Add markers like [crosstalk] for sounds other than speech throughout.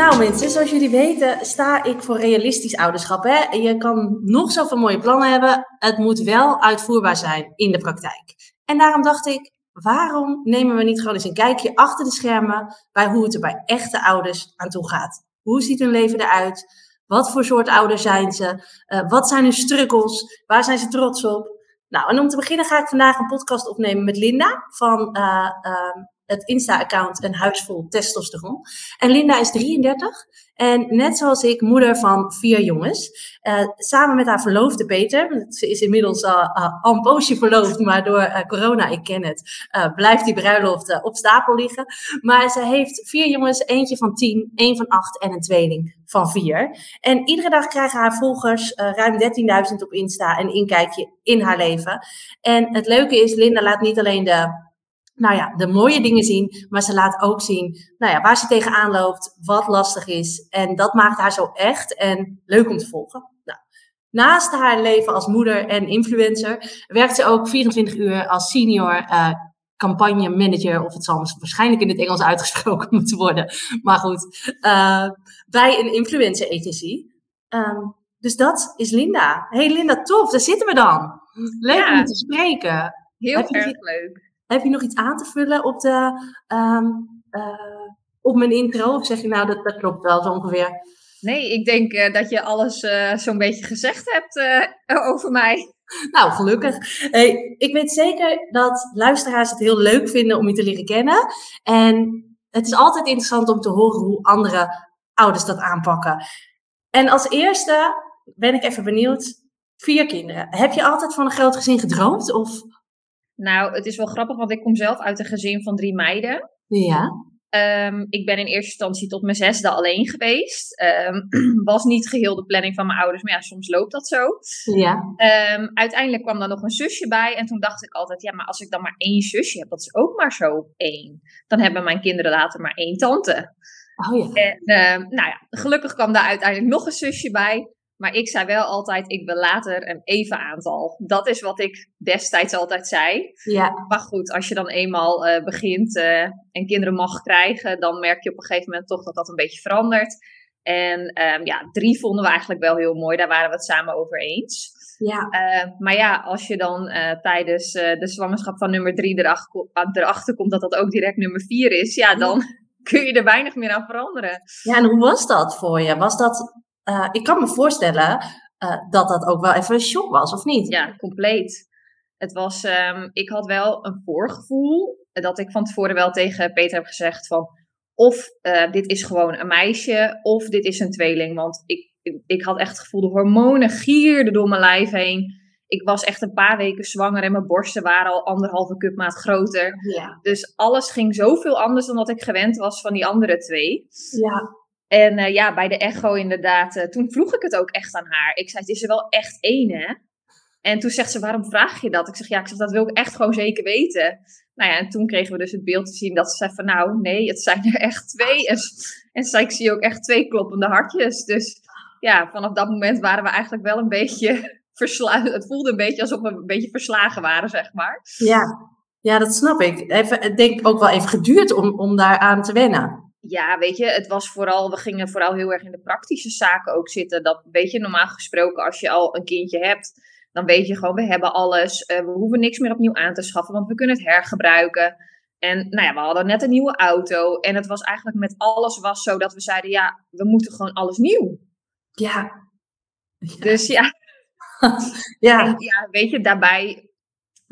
Nou mensen, zoals jullie weten sta ik voor realistisch ouderschap. Hè? Je kan nog zoveel mooie plannen hebben, het moet wel uitvoerbaar zijn in de praktijk. En daarom dacht ik, waarom nemen we niet gewoon eens een kijkje achter de schermen bij hoe het er bij echte ouders aan toe gaat? Hoe ziet hun leven eruit? Wat voor soort ouders zijn ze? Uh, wat zijn hun struggles? Waar zijn ze trots op? Nou, en om te beginnen ga ik vandaag een podcast opnemen met Linda van uh, uh, het Insta-account Een Huis Vol Testosteron. En Linda is 33 en net zoals ik moeder van vier jongens. Uh, samen met haar verloofde Peter, ze is inmiddels al, uh, een poosje verloofd, maar door uh, corona, ik ken het, blijft die bruiloft op stapel liggen. Maar ze heeft vier jongens, eentje van tien, één van acht en een tweeling van vier. En iedere dag krijgen haar volgers ruim 13.000 op Insta een inkijkje in haar leven. En het leuke is, Linda laat niet alleen de nou ja, de mooie dingen zien, maar ze laat ook zien nou ja, waar ze tegenaan loopt, wat lastig is. En dat maakt haar zo echt en leuk om te volgen. Nou, naast haar leven als moeder en influencer werkt ze ook 24 uur als senior uh, campagne manager, of het zal waarschijnlijk in het Engels uitgesproken [laughs] moeten worden. Maar goed, uh, bij een influencer agency. Um, dus dat is Linda. Hey Linda, tof, daar zitten we dan. Leuk ja, om te spreken. Heel erg leuk. Heb je nog iets aan te vullen op, de, um, uh, op mijn intro? Of zeg je nou, dat, dat klopt wel zo ongeveer? Nee, ik denk uh, dat je alles uh, zo'n beetje gezegd hebt [laughs] over mij. Nou, gelukkig. Hey, ik weet zeker dat luisteraars het heel leuk vinden om je te leren kennen. En het is altijd interessant om te horen hoe andere ouders dat aanpakken. En als eerste ben ik even benieuwd. Vier kinderen. Heb je altijd van een groot gezin gedroomd? Of nou, het is wel grappig, want ik kom zelf uit een gezin van drie meiden. Ja. Um, ik ben in eerste instantie tot mijn zesde alleen geweest. Um, [clears throat] was niet geheel de planning van mijn ouders, maar ja, soms loopt dat zo. Ja. Um, uiteindelijk kwam er nog een zusje bij. En toen dacht ik altijd, ja, maar als ik dan maar één zusje heb, dat is ook maar zo één. Dan hebben mijn kinderen later maar één tante. Oh ja. En, nou ja, gelukkig kwam daar uiteindelijk nog een zusje bij. Maar ik zei wel altijd, ik wil later een even aantal. Dat is wat ik destijds altijd zei. Ja. Maar goed, als je dan eenmaal uh, begint uh, en kinderen mag krijgen, dan merk je op een gegeven moment toch dat dat een beetje verandert. En um, ja, drie vonden we eigenlijk wel heel mooi. Daar waren we het samen over eens. Ja. Uh, maar ja, als je dan tijdens de zwangerschap van nummer drie erachter, erachter komt dat dat ook direct nummer vier is, ja, dan [laughs] kun je er weinig meer aan veranderen. Ja, en hoe was dat voor je? Was dat uh, ik kan me voorstellen uh, dat dat ook wel even een shock was, of niet? Ja, compleet. Het was, um, ik had wel een voorgevoel dat ik van tevoren wel tegen Peter heb gezegd van of uh, dit is gewoon een meisje of dit is een tweeling. Want ik, ik, ik had echt het gevoel, de hormonen gierden door mijn lijf heen. Ik was echt een paar weken zwanger en mijn borsten waren al anderhalve cupmaat groter. Ja. Dus alles ging zoveel anders dan dat ik gewend was van die andere twee. Ja. En uh, ja, bij de echo inderdaad, uh, toen vroeg ik het ook echt aan haar. Ik zei, het is er wel echt één, hè? En toen zegt ze, waarom vraag je dat? Ik zeg, ja, ik zeg, dat wil ik echt gewoon zeker weten. Nou ja, en toen kregen we dus het beeld te zien dat ze zei van, nou, nee, het zijn er echt twee. En, en zei, ik zie ook echt twee kloppende hartjes. Dus ja, vanaf dat moment waren we eigenlijk wel een beetje [laughs] verslagen. Het voelde een beetje alsof we een beetje verslagen waren, zeg maar. Ja, ja dat snap ik. Even, het denk ook wel even geduurd om, om daaraan te wennen ja, weet je, het was vooral, we gingen vooral heel erg in de praktische zaken ook zitten. Dat weet je, normaal gesproken, als je al een kindje hebt, dan weet je gewoon, we hebben alles. Uh, we hoeven niks meer opnieuw aan te schaffen, want we kunnen het hergebruiken. En nou ja, we hadden net een nieuwe auto. En het was eigenlijk met alles was zo dat we zeiden, ja, we moeten gewoon alles nieuw. Ja. ja. Dus ja. [laughs] ja. En, ja, weet je, daarbij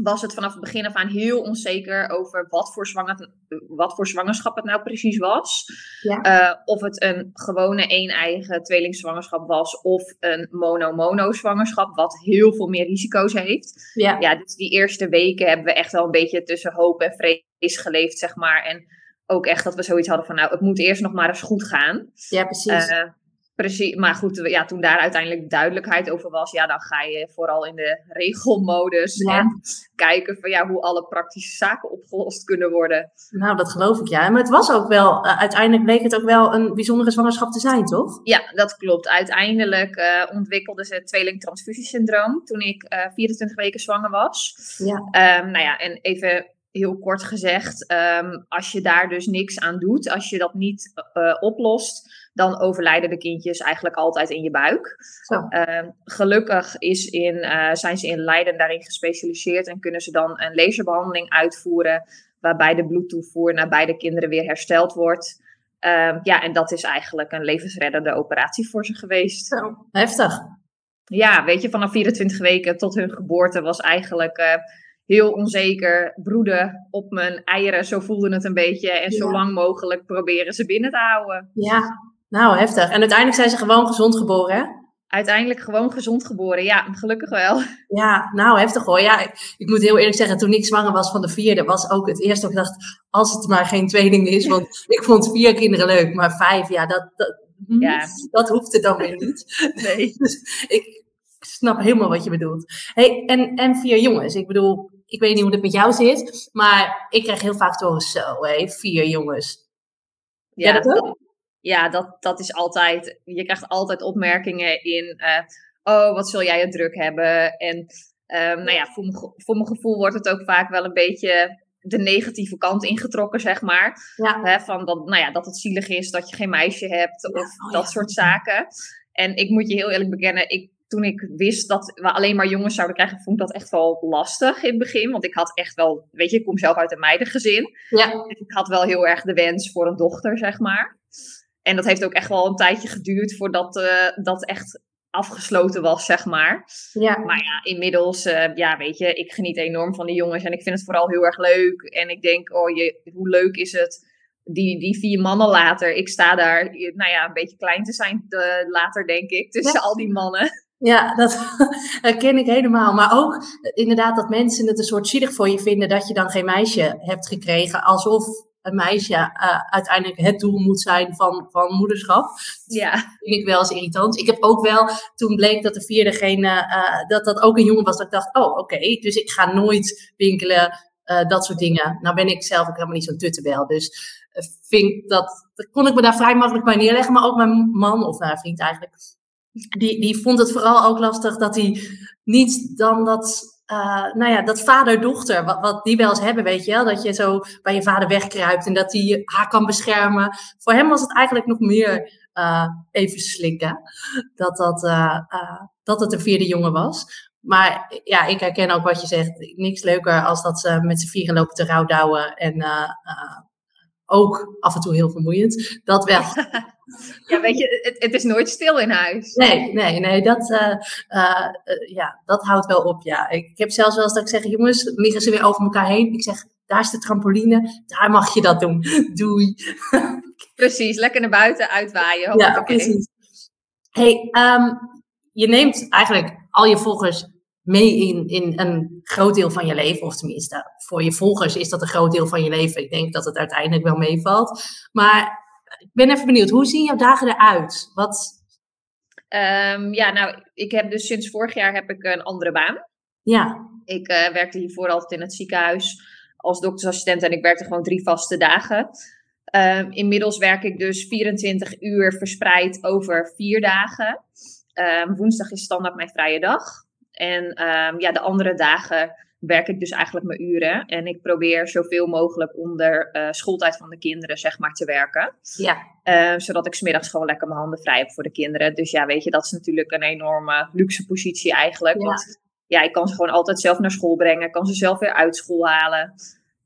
was het vanaf het begin af aan heel onzeker over wat voor, zwanger, wat voor zwangerschap het nou precies was. Ja. Uh, of het een gewone een-eigen tweelingzwangerschap was of een mono-mono zwangerschap, wat heel veel meer risico's heeft. Ja. ja, dus die eerste weken hebben we echt wel een beetje tussen hoop en vrees geleefd, zeg maar. En ook echt dat we zoiets hadden van, nou, het moet eerst nog maar eens goed gaan. Ja, precies. Uh, Precies, maar goed, ja, toen daar uiteindelijk duidelijkheid over was, ja, dan ga je vooral in de [laughs] regelmodus ja. en kijken van ja, hoe alle praktische zaken opgelost kunnen worden. Nou, dat geloof ik ja. Maar het was ook wel, uh, uiteindelijk bleek het ook wel een bijzondere zwangerschap te zijn, toch? Ja, dat klopt. Uiteindelijk uh, ontwikkelde ze het tweeling-transfusiesyndroom toen ik uh, 24 weken zwanger was. Ja. Um, nou ja, en even heel kort gezegd, um, als je daar dus niks aan doet, als je dat niet oplost, dan overlijden de kindjes eigenlijk altijd in je buik. Ehm, gelukkig is in, eh, zijn ze in Leiden daarin gespecialiseerd en kunnen ze dan een laserbehandeling uitvoeren, waarbij de bloedtoevoer naar beide kinderen weer hersteld wordt. Ehm, ja, en dat is eigenlijk een levensreddende operatie voor ze geweest. Zo. Heftig. Ja, weet je, vanaf 24 weken tot hun geboorte was eigenlijk eh, heel onzeker. Broeden op mijn eieren, zo voelde het een beetje. En zo lang mogelijk proberen ze binnen te houden. Ja, nou heftig. En uiteindelijk zijn ze gewoon gezond geboren, hè? Uiteindelijk gewoon gezond geboren. Ja, gelukkig wel. Ja, nou heftig hoor. Ja, ik, ik moet heel eerlijk zeggen, toen ik zwanger was van de vierde, was ook het eerste dat ik dacht, als het maar geen tweeling is. Want [laughs] ik vond vier kinderen leuk, maar vijf, ja, dat, dat, Ja. dat hoeft er dan weer niet. [laughs] Nee. [laughs] Dus ik snap helemaal wat je bedoelt. Hey, en, en vier jongens. Ik bedoel, ik weet niet hoe het met jou zit, maar ik krijg heel vaak te horen, zo hé, vier jongens. Ja, dat ook? Ja dat, dat is altijd. Je krijgt altijd opmerkingen in. eh, oh, wat zul jij het druk hebben? En ehm, nou ja, voor mijn, voor mijn gevoel wordt het ook vaak wel een beetje de negatieve kant ingetrokken, zeg maar. Ja. Hè, van dat, nou ja, dat het zielig is dat je geen meisje hebt of oh dat ja. soort zaken. En ik moet je heel eerlijk bekennen, ik, toen ik wist dat we alleen maar jongens zouden krijgen, vond ik dat echt wel lastig in het begin. Want ik had echt wel, weet je, ik kom zelf uit een meidengezin. Ja, Dus ik had wel heel erg de wens voor een dochter, zeg maar. En dat heeft ook echt wel een tijdje geduurd voordat eh, dat echt afgesloten was, zeg maar. ja. Maar ja, inmiddels, eh, ja, weet je, ik geniet enorm van die jongens en ik vind het vooral heel erg leuk. En ik denk, oh je, hoe leuk is het, die, die vier mannen later. Ik sta daar, nou ja, een beetje klein te zijn eh, later, denk ik, tussen Ja. al die mannen. Ja, dat [laughs] herken ik helemaal. Maar ook inderdaad dat mensen het een soort zielig voor je vinden dat je dan geen meisje hebt gekregen. Alsof meisje eh, uiteindelijk het doel moet zijn van, van moederschap. Ja, Dat vind ik wel eens irritant. Ik heb ook wel, toen bleek dat de vierde geen, eh, eh, dat dat ook een jongen was, dat ik dacht, oh oké, dus ik ga nooit winkelen, dat soort dingen. Nou ben ik zelf ook helemaal niet zo'n tuttebel, dus vind dat, dat kon ik me daar vrij makkelijk bij neerleggen. Maar ook mijn man, of nou, vriend eigenlijk, die, die vond het vooral ook lastig dat hij niet dan dat, eh, nou ja, dat vader-dochter, wat, die wel eens hebben, weet je wel, dat je zo bij je vader wegkruipt en dat hij haar kan beschermen. Voor hem was het eigenlijk nog meer eh, even slikken, dat, dat, eh, dat het een vierde jongen was. Maar ja, ik herken ook wat je zegt. Niks leuker als dat ze met z'n vieren lopen te rouwdouwen en ook af en toe heel vermoeiend. Dat wel. [laughs] ja weet je, het, het is nooit stil in huis. Nee, nee, nee, dat, eh, eh, eh, ja, dat houdt wel op. Ja. Ik, heb zelfs wel eens dat ik zeg, jongens, liggen ze weer over elkaar heen. Ik zeg, daar is de trampoline, daar mag je dat doen. [laughs] Doei. [laughs] Precies, lekker naar buiten uitwaaien. Ja, precies. Hey, ehm, je neemt eigenlijk al je volgers mee in, in een groot deel van je leven. Of tenminste, voor je volgers is dat een groot deel van je leven. Ik denk dat het uiteindelijk wel meevalt. Maar ik ben even benieuwd, hoe zien jouw dagen eruit? Wat, Ehm, ja, nou, ik heb dus sinds vorig jaar heb ik een andere baan. ja, Ik eh, werkte hiervoor altijd in het ziekenhuis als doktersassistent en ik werkte gewoon drie vaste dagen. Ehm, inmiddels werk ik dus 24 uur verspreid over vier dagen. Ehm, woensdag is standaard mijn vrije dag. En ehm, ja, de andere dagen werk ik dus eigenlijk mijn uren. En ik probeer zoveel mogelijk onder eh, schooltijd van de kinderen, zeg maar, te werken. ja, Eh, zodat ik smiddags gewoon lekker mijn handen vrij heb voor de kinderen. Dus ja, weet je, dat is natuurlijk een enorme luxe positie eigenlijk. Ja. Want ja, ik kan ze gewoon altijd zelf naar school brengen. Ik kan ze zelf weer uit school halen.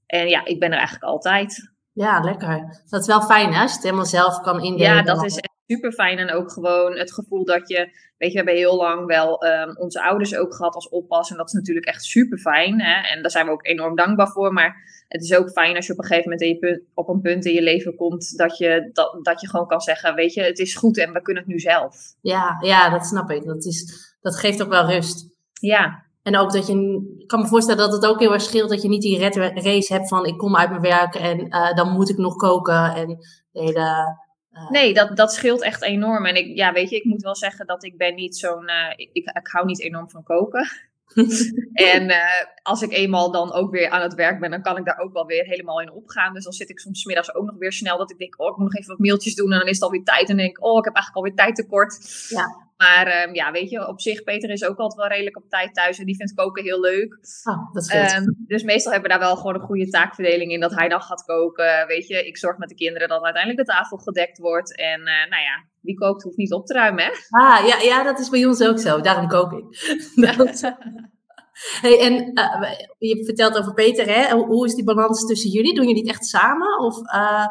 En ja, ik ben er eigenlijk altijd. ja, lekker. Dat is wel fijn hè, als je het helemaal zelf kan indelen. Ja, dat is super fijn. En ook gewoon het gevoel dat je, weet je, we hebben heel lang wel ehm, onze ouders ook gehad als oppas. En dat is natuurlijk echt super fijn. En daar zijn we ook enorm dankbaar voor. Maar het is ook fijn als je op een gegeven moment in je punt, op een punt in je leven komt dat je, dat, dat je gewoon kan zeggen, weet je, het is goed en we kunnen het nu zelf. Ja, ja, dat snap ik. Dat, is, dat geeft ook wel rust. Ja, En ook dat je, ik kan me voorstellen dat het ook heel erg scheelt dat je niet die red race hebt van ik kom uit mijn werk en eh, dan moet ik nog koken en de hele... eh, nee, dat, dat scheelt echt enorm. En ik, ja, weet je, ik moet wel zeggen dat ik ben niet zo'n, eh, ik, ik, ik hou niet enorm van koken. [laughs] En eh, als ik eenmaal dan ook weer aan het werk ben, dan kan ik daar ook wel weer helemaal in opgaan. Dus dan zit ik soms middags ook nog weer snel dat ik denk, oh, ik moet nog even wat mailtjes doen. En dan is het alweer tijd. En dan denk ik, oh, ik heb eigenlijk alweer tijd tekort. Ja. Maar ehm, ja, weet je, op zich, Peter is ook altijd wel redelijk op tijd thuis. En die vindt koken heel leuk. Oh, dat is goed. Ehm, dus meestal hebben we daar wel gewoon een goede taakverdeling in. Dat hij dan gaat koken. Weet je, ik zorg met de kinderen dat uiteindelijk de tafel gedekt wordt. En uh, nou ja, wie kookt hoeft niet op te ruimen, hè? Ah, ja, ja, dat is bij ons ook zo. Daarom kook ik. [laughs] hey, en uh, je vertelt over Peter, hè? Hoe is die balans tussen jullie? Doen jullie het echt samen? Of... Uh...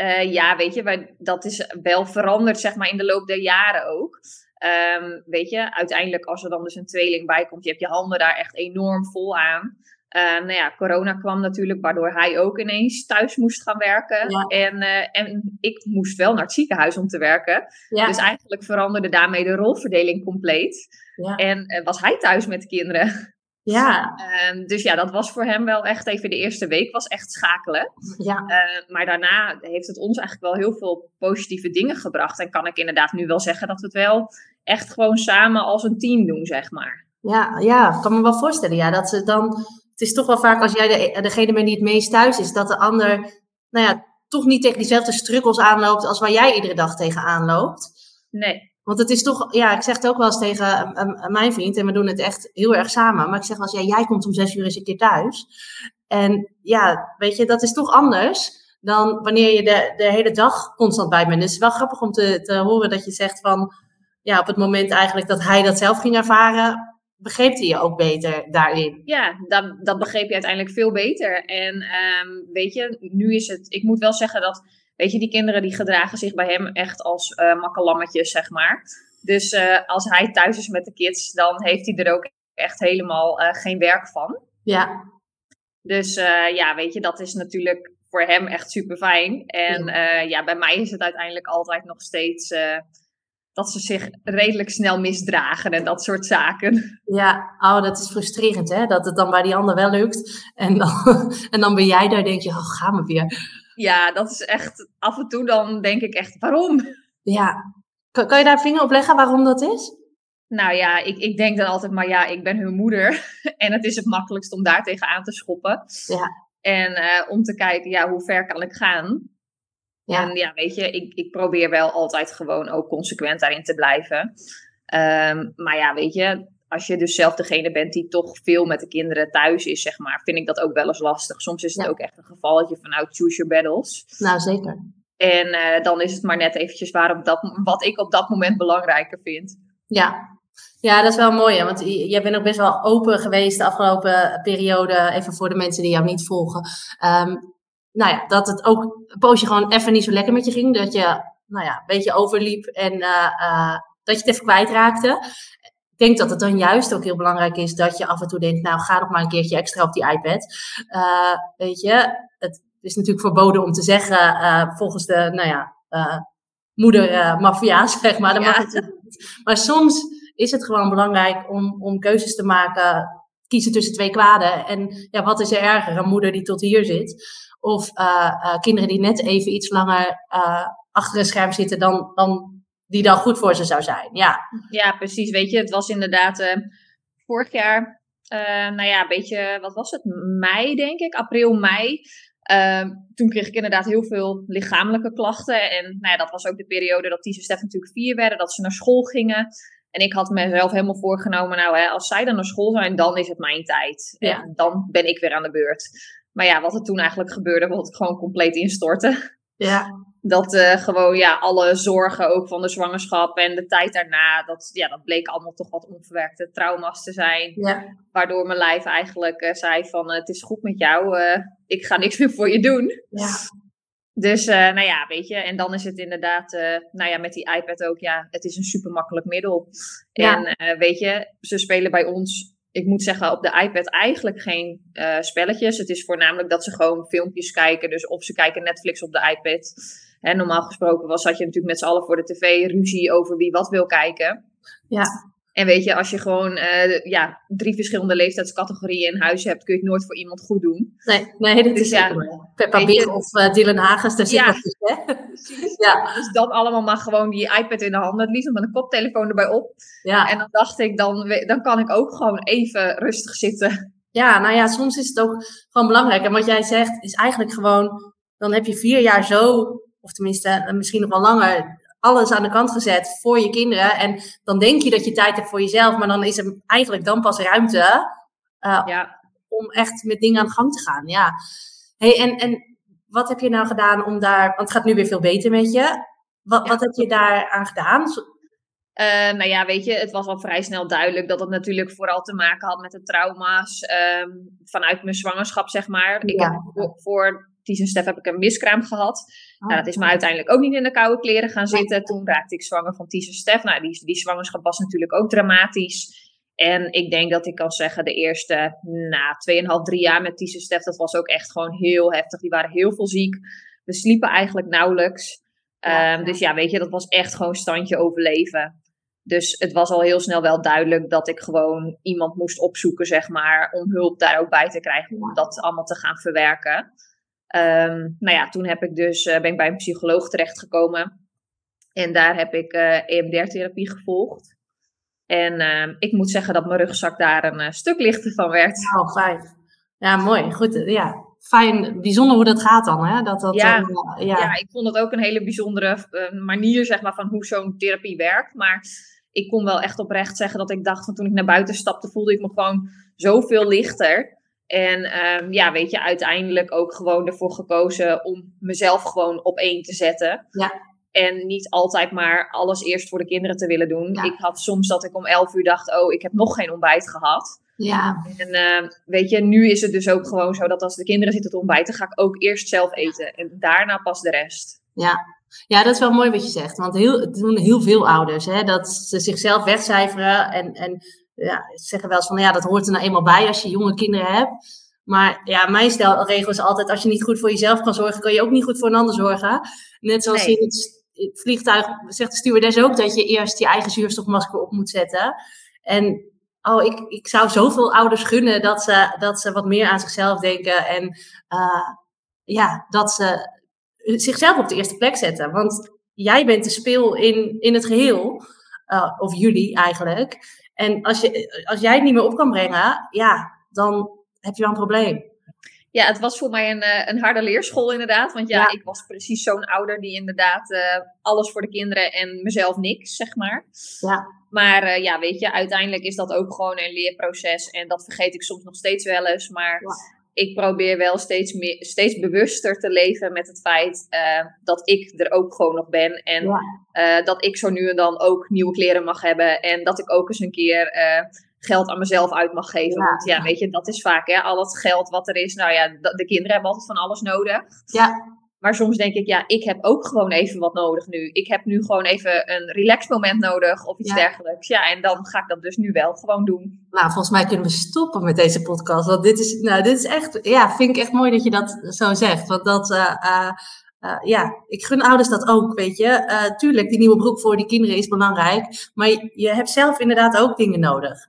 Uh, ja, weet je, wij, dat is wel veranderd zeg maar in de loop der jaren ook. Um, weet je, uiteindelijk als er dan dus een tweeling bij komt, je hebt je handen daar echt enorm vol aan. Uh, nou ja, corona kwam natuurlijk, waardoor hij ook ineens thuis moest gaan werken. Ja. En, uh, en ik moest wel naar het ziekenhuis om te werken. Ja. Dus eigenlijk veranderde daarmee de rolverdeling compleet. Ja. En uh, was hij thuis met de kinderen. Ja. Um, dus ja, dat was voor hem wel echt even de eerste week was echt schakelen. Ja. Uh, maar daarna heeft het ons eigenlijk wel heel veel positieve dingen gebracht. En kan ik inderdaad nu wel zeggen dat we het wel echt gewoon samen als een team doen, zeg maar. Ja, ja, kan me wel voorstellen. Ja, dat ze dan. Het is toch wel vaak als jij de, degene bent die het meest thuis is, dat de ander, nou ja, toch niet tegen diezelfde struggles aanloopt als waar jij iedere dag tegenaan loopt. Nee. Want het is toch, ja, ik zeg het ook wel eens tegen uh, mijn vriend, en we doen het echt heel erg samen. Maar ik zeg wel eens, ja, jij komt om zes uur eens een keer thuis. En ja, weet je, dat is toch anders dan wanneer je de, de hele dag constant bij bent. Het is wel grappig om te, te horen dat je zegt van, ja, op het moment eigenlijk dat hij dat zelf ging ervaren, begreep hij je ook beter daarin. Ja, dat, begreep je uiteindelijk veel beter. En um, weet je, nu is het, ik moet wel zeggen dat Weet je, die kinderen die gedragen zich bij hem echt als uh, makkelammetjes, zeg maar. Dus uh, als hij thuis is met de kids, dan heeft hij er ook echt helemaal uh, geen werk van. Ja. Dus ja, weet je, dat is natuurlijk voor hem echt super fijn. En ja. ja. bij mij is het uiteindelijk altijd nog steeds dat ze zich redelijk snel misdragen en dat soort zaken. Ja, oh, dat is frustrerend hè, dat het dan bij die ander wel lukt. En dan, [laughs] en dan ben jij daar, denk je, oh, gaan we weer. Ja, dat is echt, af en toe dan denk ik echt, waarom? Ja, kan, kan je daar vinger op leggen waarom dat is? Nou ja, ik, ik denk dan altijd, maar ja, ik ben hun moeder. [laughs] en het is het makkelijkst om daar tegenaan te schoppen. Ja. En uh, om te kijken, ja, hoe ver kan ik gaan? Ja. En ja, weet je, ik, ik probeer wel altijd gewoon ook consequent daarin te blijven. Um, maar ja, weet je, als je dus zelf degene bent die toch veel met de kinderen thuis is, zeg maar, vind ik dat ook wel eens lastig. Soms is het ja. ook echt een gevalletje van, nou, choose your battles. Nou, zeker. En uh, dan is het maar net eventjes waar dat, wat ik op dat moment belangrijker vind. Ja. Ja, dat is wel mooi, hè? want jij bent ook best wel open geweest de afgelopen periode, even voor de mensen die jou niet volgen. Um, nou ja, dat het ook een poosje gewoon even niet zo lekker met je ging. Dat je, nou ja, een beetje overliep en uh, uh, dat je het even kwijtraakte. Ik denk dat het dan juist ook heel belangrijk is dat je af en toe denkt, nou ga nog maar een keertje extra op die iPad. Uh, weet je, het is natuurlijk verboden om te zeggen, uh, volgens de, nou ja, uh, moeder maffia, [laughs] zeg maar. Ja. Maar soms is het gewoon belangrijk om, om keuzes te maken, kiezen tussen twee kwaden. En ja, wat is er erger, een moeder die tot hier zit, of kinderen die net even iets langer achter een scherm zitten dan, dan die dan goed voor ze zou zijn. Ja, ja precies. Weet je, het was inderdaad uh, vorig jaar, uh, nou ja, een beetje, wat was het? Mei, denk ik, april, mei. Uh, toen kreeg ik inderdaad heel veel lichamelijke klachten. En nou ja, dat was ook de periode dat Ties en Stef natuurlijk vier werden, dat ze naar school gingen. En ik had mezelf helemaal voorgenomen, nou, hè, als zij dan naar school zijn, dan is het mijn tijd. Ja. En dan ben ik weer aan de beurt. Maar ja, wat er toen eigenlijk gebeurde, was het gewoon compleet instorten. Ja dat uh, gewoon ja, alle zorgen ook van de zwangerschap en de tijd daarna, dat, ja, dat bleek allemaal toch wat onverwerkte trauma's te zijn. Ja. Waardoor mijn lijf eigenlijk uh, zei van het is goed met jou, uh, ik ga niks meer voor je doen. Ja. Dus nou ja, weet je, en dan is het inderdaad, nou ja, met die iPad ook, ja, het is een super makkelijk middel. Ja. En weet je, ze spelen bij ons ik moet zeggen, op de iPad eigenlijk geen uh, spelletjes. Het is voornamelijk dat ze gewoon filmpjes kijken. Dus of ze kijken Netflix op de iPad. Hè, normaal gesproken was, had je natuurlijk met z'n allen voor de tv ruzie over wie wat wil kijken. Ja. En weet je, als je gewoon uh, ja, drie verschillende leeftijdscategorieën in huis hebt, kun je het nooit voor iemand goed doen. Nee, nee dat dus is ja, Peppa Pig of uh, Dylan Hagens, daar zit ja, tussen, hè? ja, dus dan allemaal maar gewoon die iPad in de hand, het liefst met een koptelefoon erbij op. Ja. En dan dacht ik, dan, dan kan ik ook gewoon even rustig zitten. Ja, nou ja, soms is het ook gewoon belangrijk. En wat jij zegt, is eigenlijk gewoon, dan heb je vier jaar zo of tenminste misschien nog wel langer, alles aan de kant gezet voor je kinderen. En dan denk je dat je tijd hebt voor jezelf, maar dan is er eigenlijk dan pas ruimte uh, ja. om echt met dingen aan de gang te gaan. Ja. Hey, en, en wat heb je nou gedaan om daar, want het gaat nu weer veel beter met je. Wat, wat heb je daar aan gedaan? Uh, nou ja, weet je, het was al vrij snel duidelijk dat het natuurlijk vooral te maken had met de trauma's um, vanuit mijn zwangerschap, zeg maar. Ik heb voor, voor Ties en Stef heb ik een miskraam gehad. Oh. Nou, dat is me uiteindelijk ook niet in de koude kleren gaan zitten. Toen raakte ik zwanger van Ties en Stef. Nou, die, die zwangerschap was natuurlijk ook dramatisch. En ik denk dat ik kan zeggen, de eerste na 2,5, 3 jaar met Ties en Stef, dat was ook echt gewoon heel heftig. Die waren heel veel ziek. We sliepen eigenlijk nauwelijks. Ehm, dus ja, weet je, dat was echt gewoon standje overleven. Dus het was al heel snel wel duidelijk dat ik gewoon iemand moest opzoeken, zeg maar, om hulp daar ook bij te krijgen, om dat allemaal te gaan verwerken. Um, nou ja, toen heb ik dus, uh, ben ik bij een psycholoog terechtgekomen. En daar heb ik uh, eh, EMDR-therapie gevolgd. En uh, ik moet zeggen dat mijn rugzak daar een uh, stuk lichter van werd. Oh, fijn. Ja, mooi. Goed, ja. Fijn, bijzonder hoe dat gaat dan, hè? Dat, dat, ja, ja. ja, ik vond het ook een hele bijzondere manier, zeg maar, van hoe zo'n therapie werkt. Maar ik kon wel echt oprecht zeggen dat ik dacht, van toen ik naar buiten stapte, voelde ik me gewoon zoveel lichter. En um, ja, weet je, uiteindelijk ook gewoon ervoor gekozen om mezelf gewoon op één te zetten. Ja. En niet altijd maar alles eerst voor de kinderen te willen doen. Ik had soms dat ik om elf uur dacht, oh, ik heb nog geen ontbijt gehad. Ja. En uh, weet je, nu is het dus ook gewoon zo dat als de kinderen zitten te ontbijten, ga ik ook eerst zelf eten. En daarna pas de rest. Ja, ja, dat is wel mooi wat je zegt. Want heel, doen heel veel ouders. Hè, dat ze zichzelf wegcijferen. En, en ja, zeggen wel eens van ja, dat hoort er nou eenmaal bij als je jonge kinderen hebt. Maar ja, mijn stelregel is altijd: als je niet goed voor jezelf kan zorgen, kan je ook niet goed voor een ander zorgen. Net zoals in het, het, vliegtuig zegt de stewardess ook dat je eerst je eigen zuurstofmasker op moet zetten. En oh, ik, ik zou zoveel ouders gunnen dat ze, dat ze wat meer aan zichzelf denken. En uh, ja, dat ze zichzelf op de eerste plek zetten. Want jij bent de speel in, in het geheel. Uh, of jullie eigenlijk. En als, je, als jij het niet meer op kan brengen, ja, dan heb je wel een probleem. Ja, het was voor mij een, eh, een harde leerschool inderdaad. Want ja, ik was precies zo'n ouder die inderdaad uh, alles voor de kinderen en mezelf niks, zeg maar. Ja. Maar uh, ja, weet je, uiteindelijk is dat ook gewoon een leerproces. En dat vergeet ik soms nog steeds wel eens. Maar ik probeer wel steeds, meer, steeds bewuster te leven met het feit uh, dat ik er ook gewoon nog ben. En ja. dat ik zo nu en dan ook nieuwe kleren mag hebben. En dat ik ook eens een keer geld aan mezelf uit mag geven. Want ja, weet je, dat is vaak hè, al het geld wat er is. Nou ja, de kinderen hebben altijd van alles nodig. Ja. Maar soms denk ik, ja, ik heb ook gewoon even wat nodig nu. Ik heb nu gewoon even een relaxmoment nodig of iets dergelijks. Ja, en dan ga ik dat dus nu wel gewoon doen. Nou, volgens mij kunnen we stoppen met deze podcast. Want dit is, nou, dit is echt, ja, vind ik echt mooi dat je dat zo zegt. Want dat, uh, uh, ja, ik gun ouders dat ook, weet je. tuurlijk, die nieuwe broek voor die kinderen is belangrijk. Maar je, je hebt zelf inderdaad ook dingen nodig.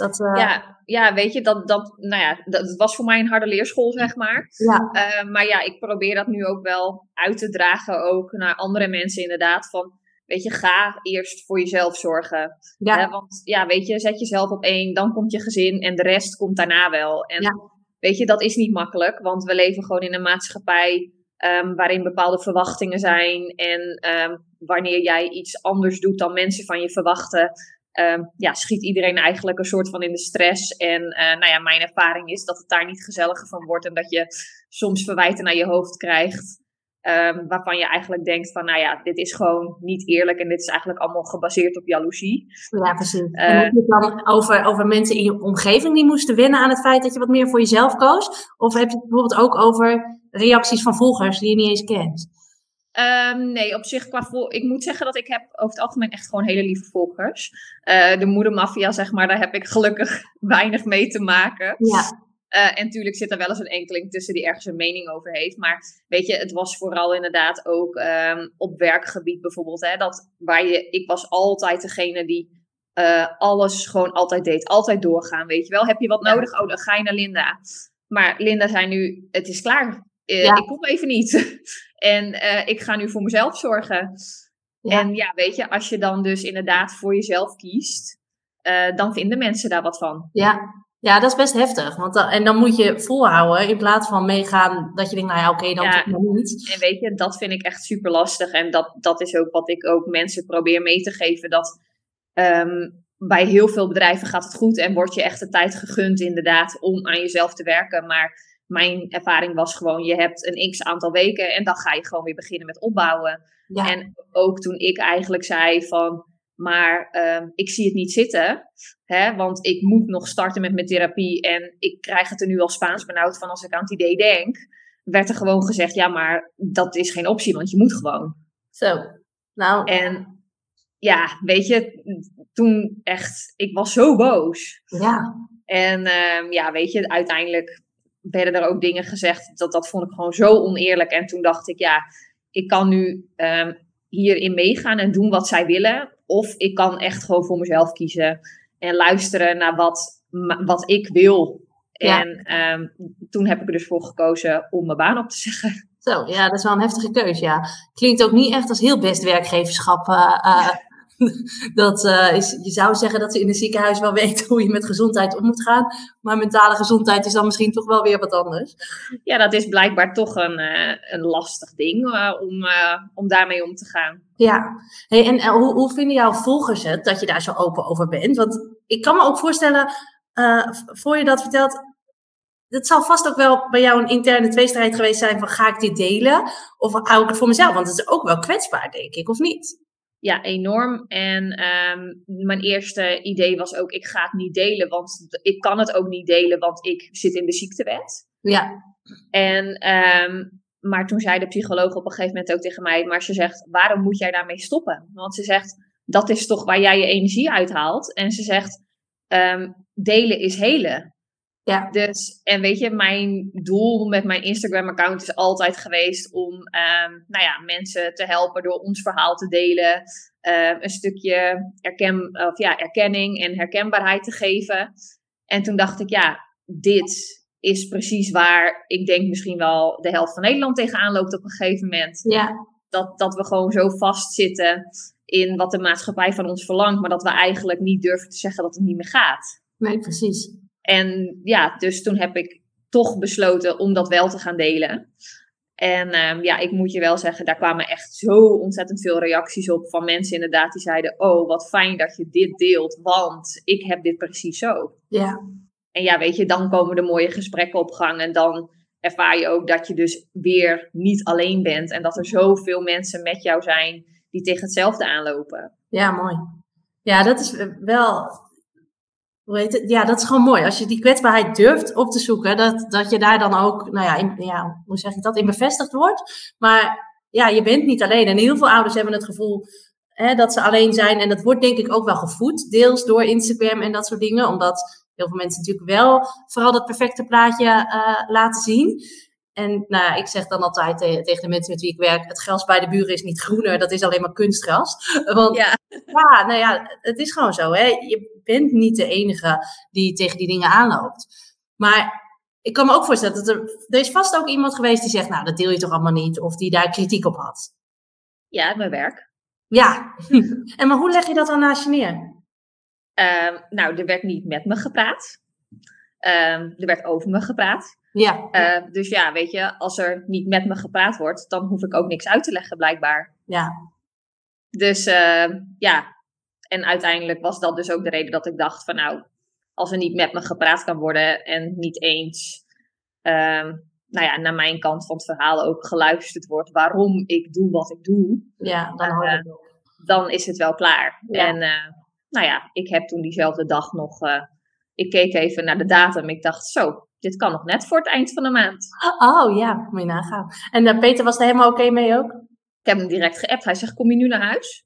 Dat, uh... ja, ja, weet je, dat, dat, nou ja, dat was voor mij een harde leerschool, zeg maar. Ja. Uh, maar ja, ik probeer dat nu ook wel uit te dragen, ook naar andere mensen inderdaad. Van, weet je, ga eerst voor jezelf zorgen. Ja. Want ja, weet je, zet jezelf op één, dan komt je gezin en de rest komt daarna wel. En ja. weet je, dat is niet makkelijk, want we leven gewoon in een maatschappij um, waarin bepaalde verwachtingen zijn. En um, wanneer jij iets anders doet dan mensen van je verwachten, um, ja, schiet iedereen eigenlijk een soort van in de stress. En uh, nou ja, mijn ervaring is dat het daar niet gezelliger van wordt en dat je soms verwijten naar je hoofd krijgt. Um, waarvan je eigenlijk denkt van, nou ja, dit is gewoon niet eerlijk en dit is eigenlijk allemaal gebaseerd op jaloezie. Ja, precies. Uh, en heb je het dan over, over mensen in je omgeving die moesten wennen aan het feit dat je wat meer voor jezelf koos? Of heb je het bijvoorbeeld ook over reacties van volgers die je niet eens kent? Um, nee, op zich qua vol Ik moet zeggen dat ik heb over het algemeen echt gewoon hele lieve volgers. Uh, de moedermafia, zeg maar, daar heb ik gelukkig [laughs] weinig mee te maken. Ja. Uh, en natuurlijk zit er wel eens een enkeling tussen die ergens een mening over heeft. Maar weet je, het was vooral inderdaad ook um, op werkgebied bijvoorbeeld. Hè, dat waar je, ik was altijd degene die uh, alles gewoon altijd deed. Altijd doorgaan, weet je wel. Heb je wat nodig? Oh, dan ga je naar Linda. Maar Linda zei nu, het is klaar. Ja. Ik kom even niet. [laughs] En uh, ik ga nu voor mezelf zorgen. Ja. En ja, weet je, als je dan dus inderdaad voor jezelf kiest, uh, dan vinden mensen daar wat van. Ja, Ja, dat is best heftig. Want dan, en dan moet je volhouden in plaats van meegaan dat je denkt, nou ja, oké, dan Ja. maar niet. En weet je, dat vind ik echt super lastig. En dat, dat is ook wat ik ook mensen probeer mee te geven. Dat ehm, bij heel veel bedrijven gaat het goed en wordt je echt de tijd gegund inderdaad om aan jezelf te werken. Maar mijn ervaring was gewoon, je hebt een x aantal weken en dan ga je gewoon weer beginnen met opbouwen. Ja, En ook toen ik eigenlijk zei van, maar ehm, ik zie het niet zitten. Hè, want ik moet nog starten met mijn therapie en ik krijg het er nu al Spaans benauwd van als ik aan het idee denk. Werd er gewoon gezegd, ja maar dat is geen optie, want je moet gewoon. zo. Nou, En ja, weet je, toen echt, ik was zo boos. ja. En ehm, ja, weet je, uiteindelijk werden er ook dingen gezegd. Dat, dat vond ik gewoon zo oneerlijk. En toen dacht ik, ja, ik kan nu ehm, hierin meegaan en doen wat zij willen. Of ik kan echt gewoon voor mezelf kiezen. En luisteren naar wat, wat ik wil. Ja. En ehm, toen heb ik er dus voor gekozen om mijn baan op te zeggen. Zo, ja, dat is wel een heftige keuze, ja. Klinkt ook niet echt als heel best werkgeverschap. eh, eh, [laughs] dat eh, is, je zou zeggen dat ze in een ziekenhuis wel [laughs] weten hoe je met gezondheid om moet gaan. Maar mentale gezondheid is dan misschien toch wel weer wat anders. Ja, dat is blijkbaar toch een, eh, een lastig ding eh, om, om daarmee om te gaan. Ja, hey, en hoe, hoe vinden jouw volgers het dat je daar zo open over bent? Want ik kan me ook voorstellen, voor je dat vertelt, het zal vast ook wel bij jou een interne tweestrijd geweest zijn van ga ik dit delen of hou ik het voor mezelf? Want het is ook wel kwetsbaar, denk ik, of niet? Ja, enorm. En ehm, mijn eerste idee was ook, ik ga het niet delen, want ik kan het ook niet delen, want ik zit in de ziektewet. Ja, En, ehm, maar toen zei de psycholoog op een gegeven moment ook tegen mij, maar ze zegt, waarom moet jij daarmee stoppen? Want ze zegt, dat is toch waar jij je energie uithaalt. En ze zegt, ehm, delen is helen. Ja, Dus, en weet je, mijn doel met mijn Instagram-account is altijd geweest om ehm, nou ja, mensen te helpen door ons verhaal te delen. eh, een stukje erken, of ja, erkenning en herkenbaarheid te geven. En toen dacht ik, ja, dit is precies waar ik denk misschien wel de helft van Nederland tegenaan loopt op een gegeven moment. ja, Dat, dat we gewoon zo vastzitten in wat de maatschappij van ons verlangt, maar dat we eigenlijk niet durven te zeggen dat het niet meer gaat. nee, precies. En ja, dus toen heb ik toch besloten om dat wel te gaan delen. En ehm, ja, ik moet je wel zeggen, daar kwamen echt zo ontzettend veel reacties op van mensen inderdaad die zeiden, oh wat fijn dat je dit deelt, want ik heb dit precies zo. Ja, En ja, weet je, dan komen de mooie gesprekken op gang en dan ervaar je ook dat je dus weer niet alleen bent en dat er zoveel mensen met jou zijn die tegen hetzelfde aanlopen. ja, mooi. Ja, dat is wel, hoe heet het? Ja, dat is gewoon mooi. Als je die kwetsbaarheid durft op te zoeken, dat, dat je daar dan ook, nou ja, in, ja, hoe zeg je dat, in bevestigd wordt. Maar ja, je bent niet alleen. En heel veel ouders hebben het gevoel hè, dat ze alleen zijn. En dat wordt denk ik ook wel gevoed, deels door Instagram en dat soort dingen. Omdat heel veel mensen natuurlijk wel vooral dat perfecte plaatje eh, laten zien. En nou, ja, ik zeg dan altijd te- tegen de mensen met wie ik werk: het gras bij de buren is niet groener, dat is alleen maar kunstgras. [laughs] Want Ja, ja, nou ja, het is gewoon zo. Hè? Je bent niet de enige die tegen die dingen aanloopt. Maar ik kan me ook voorstellen dat er, er is vast ook iemand geweest die zegt, nou, dat deel je toch allemaal niet, of die daar kritiek op had. ja mijn werk. Ja, [laughs] en maar hoe leg je dat dan naast je neer? Ehm, nou, er werd niet met me gepraat. Ehm, er werd over me gepraat. Ja, Eh, dus ja, weet je, als er niet met me gepraat wordt, dan hoef ik ook niks uit te leggen, blijkbaar. ja, Dus ja, en uiteindelijk was dat dus ook de reden dat ik dacht van nou, als er niet met me gepraat kan worden en niet eens, ehm, nou ja, naar mijn kant van het verhaal ook geluisterd wordt waarom ik doe wat ik doe, ja, dan ook. dan is het wel klaar. Ja. En eh, nou ja, ik heb toen diezelfde dag nog, eh, ik keek even naar de datum, ik dacht zo, dit kan nog net voor het eind van de maand. Oh ja, moet je nagaan. En eh, Peter was er helemaal oké mee ook? Ik heb hem direct geappt. Hij zegt, kom je nu naar huis?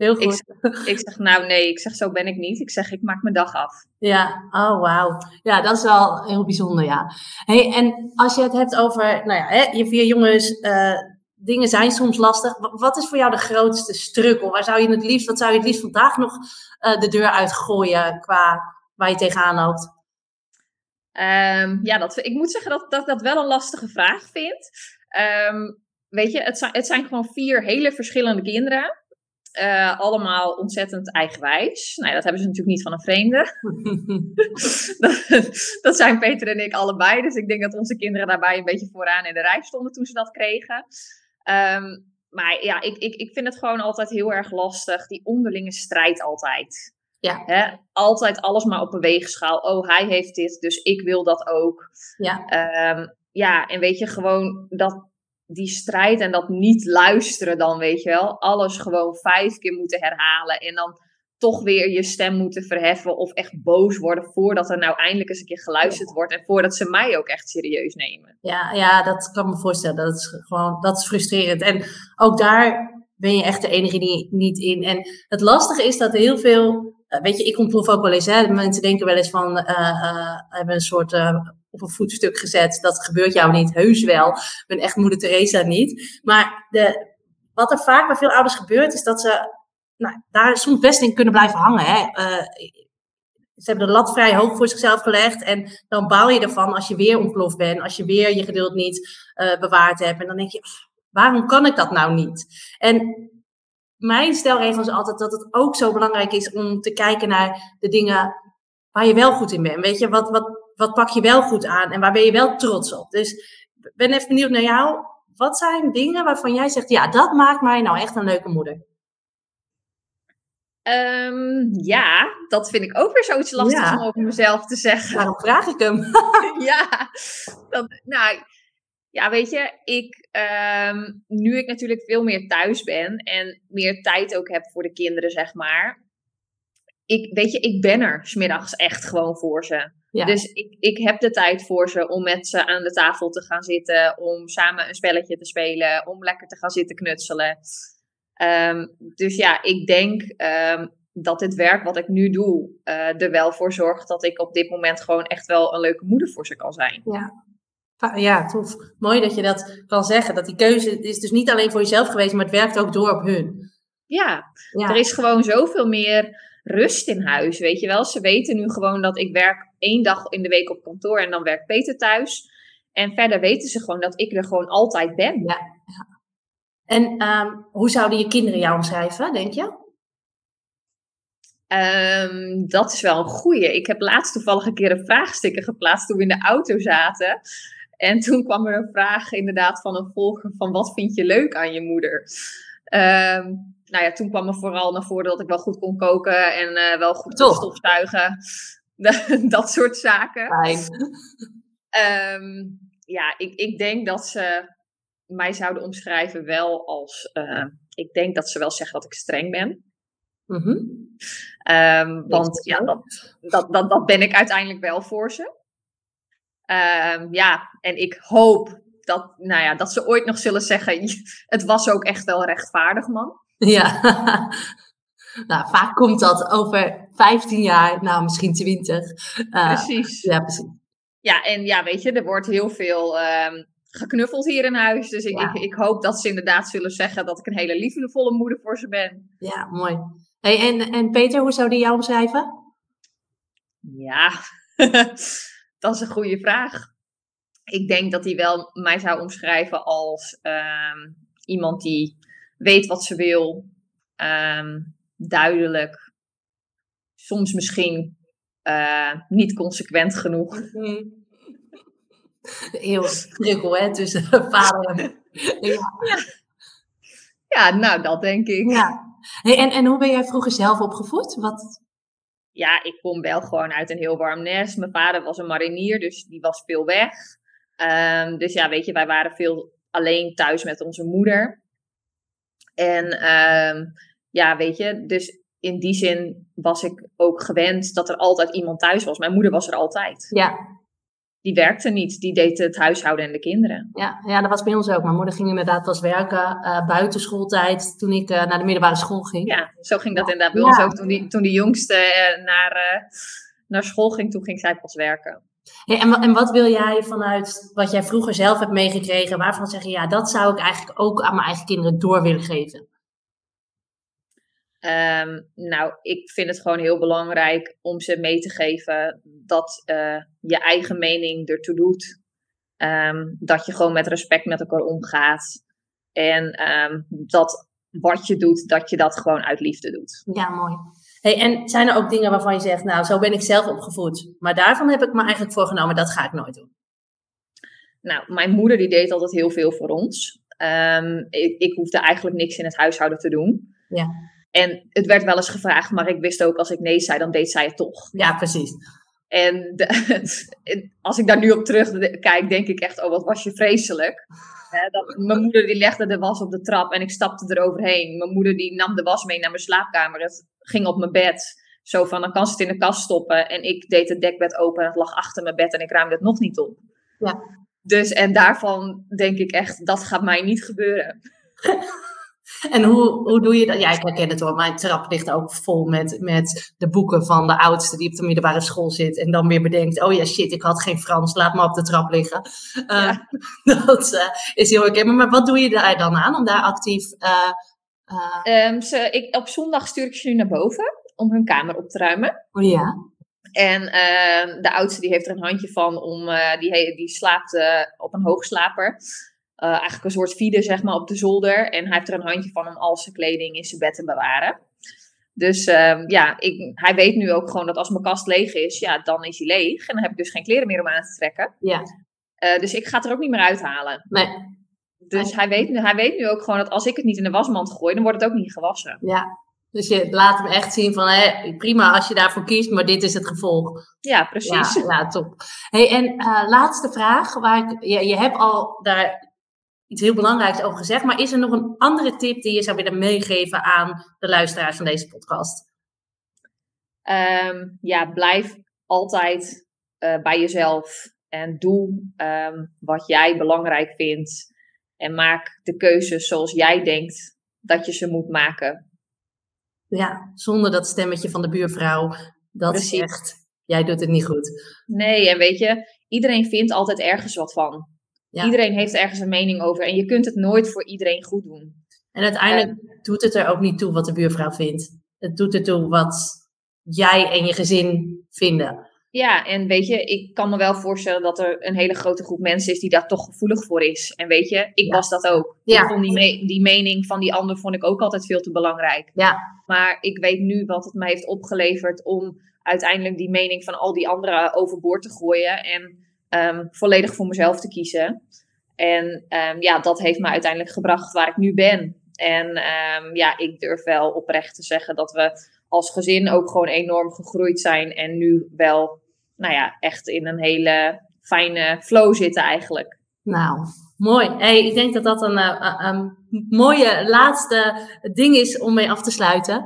Heel Ik goed. Ik zeg, nou nee, ik zeg, zo ben ik niet. Ik zeg, ik maak mijn dag af. Ja, oh wauw. Ja, dat is wel heel bijzonder, ja. Hey, en als je het hebt over, nou ja, hè, je vier jongens, eh, dingen zijn soms lastig. Wa- Wat is voor jou de grootste struggle? Waar zou je het liefst, wat zou je het liefst vandaag nog eh, de deur uitgooien qua waar je tegenaan loopt? Ehm, ja, dat, ik moet zeggen dat, dat ik dat wel een lastige vraag vind. Ehm, weet je, het zijn, het zijn gewoon vier hele verschillende kinderen. Uh, allemaal ontzettend eigenwijs. Nou, dat hebben ze natuurlijk niet van een vreemde. [laughs] dat, dat, zijn Peter en ik allebei. Dus ik denk dat onze kinderen daarbij een beetje vooraan in de rij stonden toen ze dat kregen. Um, maar ja, ik, ik, ik vind het gewoon altijd heel erg lastig. Die onderlinge strijd altijd. Ja. Hè? Altijd alles maar op een weegschaal. Oh, hij heeft dit, dus ik wil dat ook. Ja. Um, ja, en weet je, gewoon dat, die strijd en dat niet luisteren dan, weet je wel. Alles gewoon vijf keer moeten herhalen en dan toch weer je stem moeten verheffen of echt boos worden voordat er nou eindelijk eens een keer geluisterd wordt en voordat ze mij ook echt serieus nemen. Ja, ja dat kan me voorstellen. Dat is gewoon, dat is frustrerend. En ook daar ben je echt de enige die niet in. En het lastige is dat heel veel, eh, weet je, ik ontplof ook wel eens, hè, mensen denken wel eens van, uh, uh, hebben een soort op een voetstuk gezet. Dat gebeurt jou niet, heus wel. Ik ben echt moeder Teresa niet. Maar de, wat er vaak bij veel ouders gebeurt, is dat ze nou, daar soms best in kunnen blijven hangen. Hè. Uh, ze hebben de lat vrij hoog voor zichzelf gelegd. En dan baal je ervan als je weer ontploft bent. Als je weer je geduld niet uh, bewaard hebt. En dan denk je, waarom kan ik dat nou niet? En mijn stelregel is altijd dat het ook zo belangrijk is om te kijken naar de dingen waar je wel goed in bent. Weet je, wat, wat, wat pak je wel goed aan en waar ben je wel trots op? Dus ik ben even benieuwd naar jou. Wat zijn dingen waarvan jij zegt, ja, dat maakt mij nou echt een leuke moeder? Um, ja, dat vind ik ook weer zoiets lastig om over mezelf te zeggen. Waarom vraag ik hem? [laughs] [laughs] ja, dat, nou, ja, weet je, ik, um, nu ik natuurlijk veel meer thuis ben en meer tijd ook heb voor de kinderen, zeg maar. Ik, weet je, ik ben er smiddags echt gewoon voor ze. Dus ik, ik heb de tijd voor ze om met ze aan de tafel te gaan zitten, om samen een spelletje te spelen, om lekker te gaan zitten knutselen. Um, dus ja, ik denk um, dat dit werk wat ik nu doe, uh, er wel voor zorgt dat ik op dit moment gewoon echt wel een leuke moeder voor ze kan zijn. Ja. Ja, tof. Mooi dat je dat kan zeggen. Dat die keuze is dus niet alleen voor jezelf geweest, maar het werkt ook door op hun. Ja, ja. er is gewoon zoveel meer rust in huis, weet je wel. Ze weten nu gewoon dat ik werk één dag in de week op kantoor en dan werkt Peter thuis. En verder weten ze gewoon dat ik er gewoon altijd ben. Ja. En um, hoe zouden je kinderen jou omschrijven, denk je? Um, dat is wel een goeie. Ik heb laatst toevallig een keer een vraagsticker geplaatst toen we in de auto zaten. En toen kwam er een vraag inderdaad van een volger van wat vind je leuk aan je moeder? Um, nou ja, toen kwam er vooral naar voren dat ik wel goed kon koken en uh, wel goed kon stofzuigen. [laughs] dat soort zaken. Fijn. Um, ja, ik, ik denk dat ze mij zouden omschrijven wel als. Uh, ik denk dat ze wel zeggen dat ik streng ben. Mm -hmm. um, want ja, dat, dat, dat, dat ben ik uiteindelijk wel voor ze. Um, ja, en ik hoop dat, nou ja, dat ze ooit nog zullen zeggen: [laughs] het was ook echt wel rechtvaardig, man. [laughs] Ja, nou, vaak komt dat over 15 jaar, nou misschien 20. Uh, precies. Ja, precies. Ja, en ja, weet je, er wordt heel veel um, geknuffeld hier in huis. Dus ik, ik, ik, hoop dat ze inderdaad zullen zeggen dat ik een hele liefdevolle moeder voor ze ben. Ja, mooi. Hey, en, en Peter, hoe zou die jou omschrijven? Ja, [laughs] dat is een goede vraag. Ik denk dat hij wel mij zou omschrijven als um, iemand die weet wat ze wil, um, duidelijk, soms misschien uh, niet consequent genoeg. Mm [laughs] heel prikkel hè, tussen vader en ja. ja. nou dat denk ik. Ja. Hey, en, en hoe ben jij vroeger zelf opgevoed? Wat... Ja, ik kom wel gewoon uit een heel warm nest. Mijn vader was een marinier, dus die was veel weg. Um, dus ja, weet je, wij waren veel alleen thuis met onze moeder. En um, ja, weet je, dus in die zin was ik ook gewend dat er altijd iemand thuis was. Mijn moeder was er altijd. Ja, die werkte niet. Die deed het huishouden en de kinderen. Ja, ja dat was bij ons ook. Mijn moeder ging inderdaad pas werken uh, buiten schooltijd toen ik uh, naar de middelbare school ging. Ja, zo ging dat inderdaad bij ons ook. Toen die, toen die jongste uh, naar, naar school ging, toen ging zij pas werken. Hey, en, en wat wil jij vanuit wat jij vroeger zelf hebt meegekregen, waarvan zeggen, ja, dat zou ik eigenlijk ook aan mijn eigen kinderen door willen geven? Um, nou, ik vind het gewoon heel belangrijk om ze mee te geven dat uh, je eigen mening ertoe doet. Um, dat je gewoon met respect met elkaar omgaat. En um, dat wat je doet, dat je dat gewoon uit liefde doet. Ja, mooi. Hey, en zijn er ook dingen waarvan je zegt, nou, zo ben ik zelf opgevoed, maar daarvan heb ik me eigenlijk voorgenomen, dat ga ik nooit doen? Nou, mijn moeder die deed altijd heel veel voor ons. Ehm, ik, ik hoefde eigenlijk niks in het huishouden te doen. Ja. En het werd wel eens gevraagd, maar ik wist ook als ik nee zei, dan deed zij het toch. Ja, precies. En de, [laughs] als ik daar nu op terugkijk, denk ik echt, oh wat was je vreselijk. Dat, mijn moeder die legde de was op de trap en ik stapte eroverheen. Mijn moeder die nam de was mee naar mijn slaapkamer. Het ging op mijn bed. Zo van, dan kan ze het in de kast stoppen. En ik deed het dekbed open en het lag achter mijn bed en ik ruimde het nog niet op. Ja. Dus, en daarvan denk ik echt, dat gaat mij niet gebeuren. [laughs] En hoe, hoe doe je dat? Ja, ik herken het hoor. Mijn trap ligt ook vol met, met de boeken van de oudste die op de middelbare school zit. En dan weer bedenkt, oh ja, shit, ik had geen Frans, laat me op de trap liggen. Uh, [laughs] Dat uh, is heel herkenbaar. Maar wat doe je daar dan aan om daar actief... Uh, um, ze, ik, op zondag stuur ik ze nu naar boven om hun kamer op te ruimen. Oh ja. En uh, de oudste die heeft er een handje van om, uh, die, die slaapt uh, op een hoogslaper. Eigenlijk een soort feeder zeg maar op de zolder. En hij heeft er een handje van om al zijn kleding in zijn bed te bewaren. Dus ehm, ja, ik, hij weet nu ook gewoon dat als mijn kast leeg is, ja, dan is hij leeg. En dan heb ik dus geen kleren meer om aan te trekken. Ja. dus ik ga het er ook niet meer uithalen. Nee. Dus hij weet, nu, hij weet nu ook gewoon dat als ik het niet in de wasmand gooi, dan wordt het ook niet gewassen. Ja, dus je laat hem echt zien van, hé, prima als je daarvoor kiest, maar dit is het gevolg. Ja, precies. Ja, ja top. Hey, en uh, laatste vraag, waar ik, je, je hebt al daar iets heel belangrijks over gezegd, maar is er nog een andere tip die je zou willen meegeven aan de luisteraars van deze podcast? Um, ja, blijf altijd uh, bij jezelf en doe um, wat jij belangrijk vindt en maak de keuzes zoals jij denkt dat je ze moet maken. Ja, zonder dat stemmetje van de buurvrouw dat Precies. zegt, jij doet het niet goed. Nee, en weet je, iedereen vindt altijd ergens wat van. Ja. Iedereen heeft ergens een mening over en je kunt het nooit voor iedereen goed doen. En uiteindelijk uh, doet het er ook niet toe wat de buurvrouw vindt. Het doet er toe wat jij en je gezin vinden. Ja, en weet je, ik kan me wel voorstellen dat er een hele grote groep mensen is die daar toch gevoelig voor is. En weet je, ik ja. was dat ook. Ja. Ik vond die, me die mening van die ander vond ik ook altijd veel te belangrijk. Ja. Maar ik weet nu wat het mij heeft opgeleverd om uiteindelijk die mening van al die anderen overboord te gooien en um, volledig voor mezelf te kiezen. En um, ja, dat heeft me uiteindelijk gebracht waar ik nu ben. En um, ja, ik durf wel oprecht te zeggen dat we als gezin ook gewoon enorm gegroeid zijn en nu wel, nou ja, echt in een hele fijne flow zitten eigenlijk. Nou, mooi. Hey, ik denk dat dat een, uh, een mooie laatste ding is om mee af te sluiten.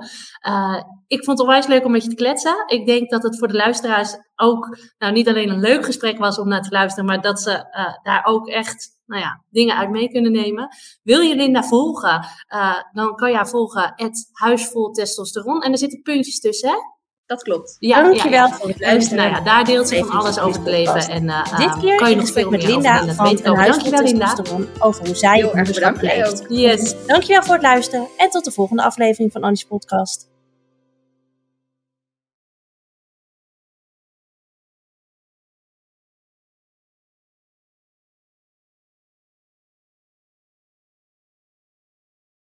Uh, ik vond het onwijs leuk om met je te kletsen. Ik denk dat het voor de luisteraars ook nou, niet alleen een leuk gesprek was om naar te luisteren, maar dat ze daar ook echt nou ja, dingen uit mee kunnen nemen. Wil je Linda volgen, dan kan je haar volgen, het huisvol testosteron. En er zitten puntjes tussen, hè? Dat klopt. Ja, Dankjewel ja, voor het luisteren. Nou ja, daar deelt ze van alles over het leven. En uh, Dit keer kan je nog veel met meer Linda over van huis Dankjewel, Linda. over hoe zij Heel erg bedankt. Leeft. Yes. Dankjewel voor het luisteren en tot de volgende aflevering van Annie's podcast.